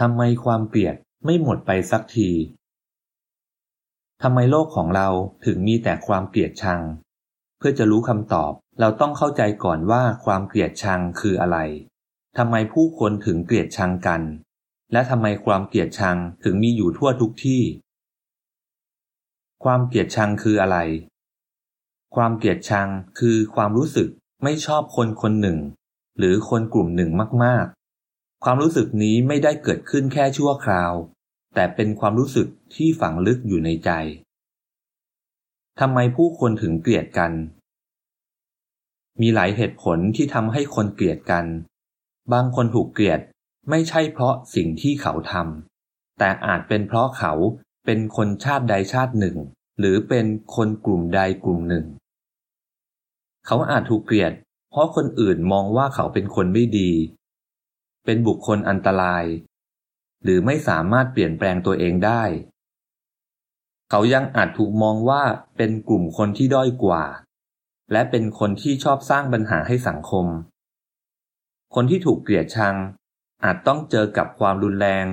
ทำไมความเกลียดไม่หมดไปสักทีทำไมโลกของเราถึงมีแต่ความเกลียดชัง เพื่อจะรู้คำตอบเราต้องเข้าใจก่อนว่าความเกลียดชังคืออะไรทำไมผู้คนถึงเกลียดชังกัน และทำไมความเกลียดชังถึงมีอยู่ทั่วทุกที่ ความเกลียดชังคืออะไร ความเกลียดชังคือความรู้สึกไม่ชอบคนคนหนึ่ง หรือคนกลุ่มหนึ่งมากๆ ความรู้สึกนี้ไม่ได้เกิดขึ้นแค่ชั่วคราว แต่เป็นความรู้สึกที่ฝังลึกอยู่ในใจทำไมผู้คนถึงเกลียดกัน มีหลายเหตุผลที่ทำให้คนเกลียดกัน บางคนถูกเกลียดไม่ใช่เพราะสิ่งที่เขาทำ แต่อาจเป็นเพราะเขาเป็นคนชาติใดชาติหนึ่ง หรือเป็นคนกลุ่มใดกลุ่มหนึ่ง เขาอาจถูกเกลียด เพราะคนอื่นมองว่าเขาเป็นคนไม่ดี เป็นบุคคลอันตราย หรือไม่สามารถเปลี่ยนแปลงตัวเองได้ เขายังอาจถูกมองว่าเป็นกลุ่มคนที่ด้อยกว่า และเป็นคนที่ชอบสร้างปัญหาให้สังคม คนที่ถูกเกลียดชัง อาจต้องเจอกับความรุนแรง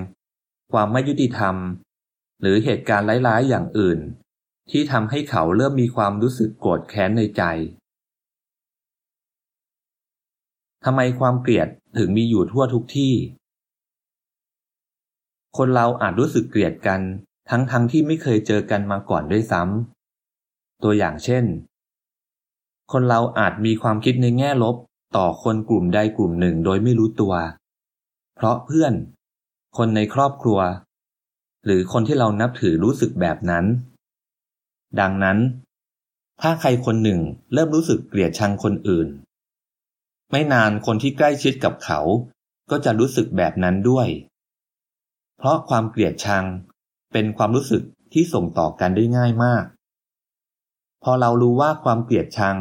ความไม่ยุติธรรม หรือเหตุการณ์ร้ายๆอย่างอื่น ที่ทำให้เขาเริ่มมีความรู้สึกโกรธแค้นในใจทำไมความเกลียด ถึงมีอยู่ทั่วทุกที่ คนเราอาจรู้สึกเกลียดกัน ทั้งๆทที่ไม่เคยเจอกันมาก่อนด้วยซ้ำตัวอย่างเช่น คนเราอาจมีความคิดในแง่ลบต่อคนกลุ่มใดกลุ่มหนึ่งโดยไม่รู้ตัว เพราะเพื่อน คนในครอบครัว หรือคนที่เรานับถือรู้สึกแบบนั้น ดังนั้น ถ้าใครคนหนึ่งเริ่มรู้สึกเกลียดชังคนอื่น ไม่นานคนที่ใกล้ชิดกับเขา ก็จะรู้สึกแบบนั้นด้วย เพราะความเกลียดชัง เป็นความรู้สึกที่ส่งต่อกันได้ง่ายมาก พอเรารู้ว่าความเกลียดชัง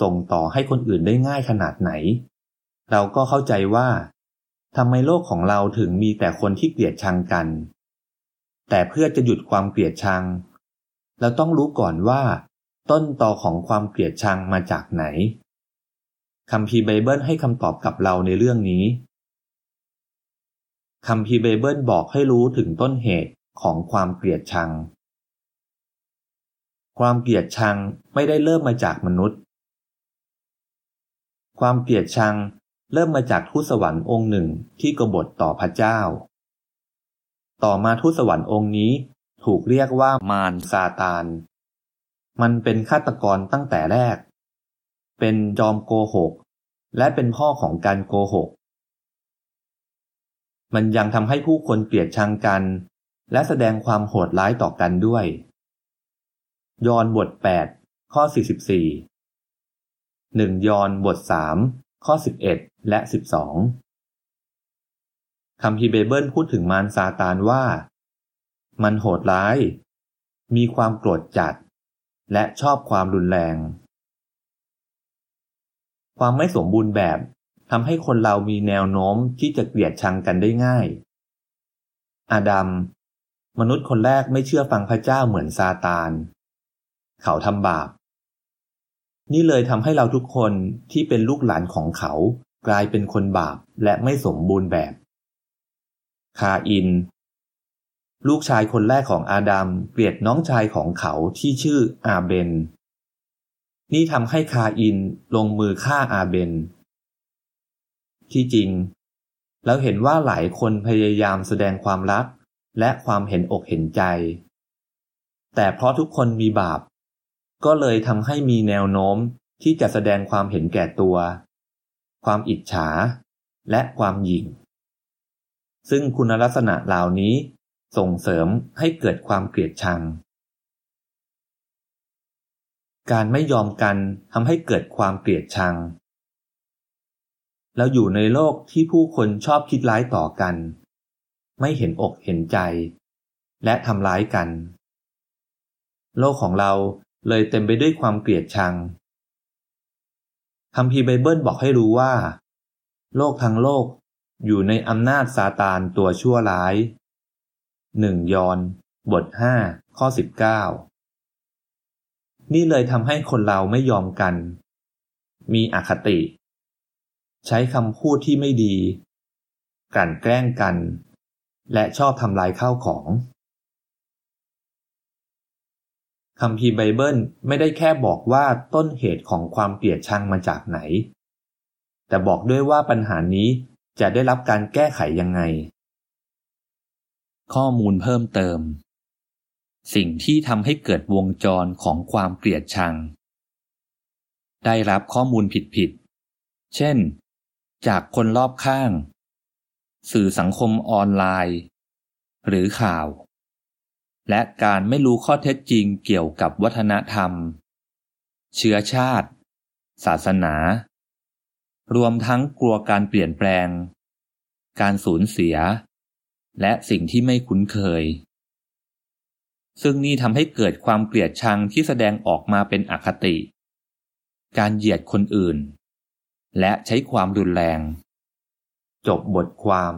ส่งต่อให้คนอื่นได้ง่ายขนาดไหน เราก็เข้าใจว่าทำไมโลกของเราถึงมีแต่คนที่เกลียดชังกัน แต่เพื่อจะหยุดความเกลียดชัง เราต้องรู้ก่อนว่า ต้นตอของความเกลียดชังมาจากไหน คัมภีร์ไบเบิลให้คำตอบกับเราในเรื่องนี้คัมภีร์ไบเบิลบอกให้รู้ถึงต้นเหตุของความเกลียดชัง ความเกลียดชังไม่ได้เริ่มมาจากมนุษย์ ความเกลียดชังเริ่มมาจากทูตสวรรค์องค์หนึ่งที่กบฏต่อพระเจ้า ต่อมาทูตสวรรค์องค์นี้ถูกเรียกว่ามารซาตาน มันเป็นฆาตกรตั้งแต่แรก เป็นจอมโกหก และเป็นพ่อของการโกหก มันยังทำให้ผู้คนเกลียดชังกัน และแสดงความโหดร้ายต่อกันด้วย ยอนบท 8 ข้อ 44 1 ยอห์นบท 3 ข้อ 11 และ 12คำพีเบเบิลพูดถึงมารซาตานว่า มันโหดร้าย มีความโกรธจัด และชอบความรุนแรง ความไม่สมบูรณ์แบบทำให้คนเรามีแนวโน้มที่จะเกลียดชังกันได้ง่าย อาดัม มนุษย์คนแรกไม่เชื่อฟังพระเจ้าเหมือนซาตาน เขาทำบาป นี่เลยทำให้เราทุกคนที่เป็นลูกหลานของเขา กลายเป็นคนบาปและไม่สมบูรณ์แบบ คาอิน ลูกชายคนแรกของอาดัมเกลียดน้องชายของเขาที่ชื่ออาเบน นี่ทำให้คาอินลงมือฆ่าอาเบน ที่จริงเราเห็นว่าหลายคนพยายามแสดงความรัก และความเห็นอกเห็นใจ แต่เพราะทุกคนมีบาป ก็เลยทำให้มีแนวโน้มที่จะแสดงความเห็นแก่ตัว ความอิจฉา และความหยิ่ง ซึ่งคุณลักษณะเหล่านี้ส่งเสริมให้เกิดความเกลียดชัง การไม่ยอมกันทำให้เกิดความเกลียดชังแล้วอยู่ในโลกที่ผู้คนชอบคิดร้ายต่อกัน ไม่เห็นอกเห็นใจ และทำร้ายกัน โลกของเราเลยเต็มไปด้วยความเกลียดชังคัมภีไบเบิลบอกให้รู้ว่า โลกทั้งโลกอยู่ในอำนาจซาตานตัวชั่วร้ายหนึ่งยอน บทห้าข้อสิบเก้า นี่เลยทำให้คนเราไม่ยอมกัน มีอคติ ใช้คำพูดที่ไม่ดี กันแกล้งกัน และชอบทำลายข้าวของคัมภีไบเบิลไม่ได้แค่บอกว่าต้นเหตุของความเกลียดชังมาจากไหน แต่บอกด้วยว่าปัญหานี้จะได้รับการแก้ไขยังไง ข้อมูลเพิ่มเติม สิ่งที่ทำให้เกิดวงจรของความเกลียดชัง ได้รับข้อมูลผิดๆ เช่น จากคนรอบข้าง สื่อสังคมออนไลน์ หรือข่าว และการไม่รู้ข้อเท็จจริงเกี่ยวกับวัฒนธรรม เชื้อชาติ ศาสนา รวมทั้งกลัวการเปลี่ยนแปลง การสูญเสีย และสิ่งที่ไม่คุ้นเคย ซึ่งนี่ทำให้เกิดความเกลียดชังที่แสดงออกมาเป็นอคติ การเหยียดคนอื่น และใช้ความรุนแรง จบบทความ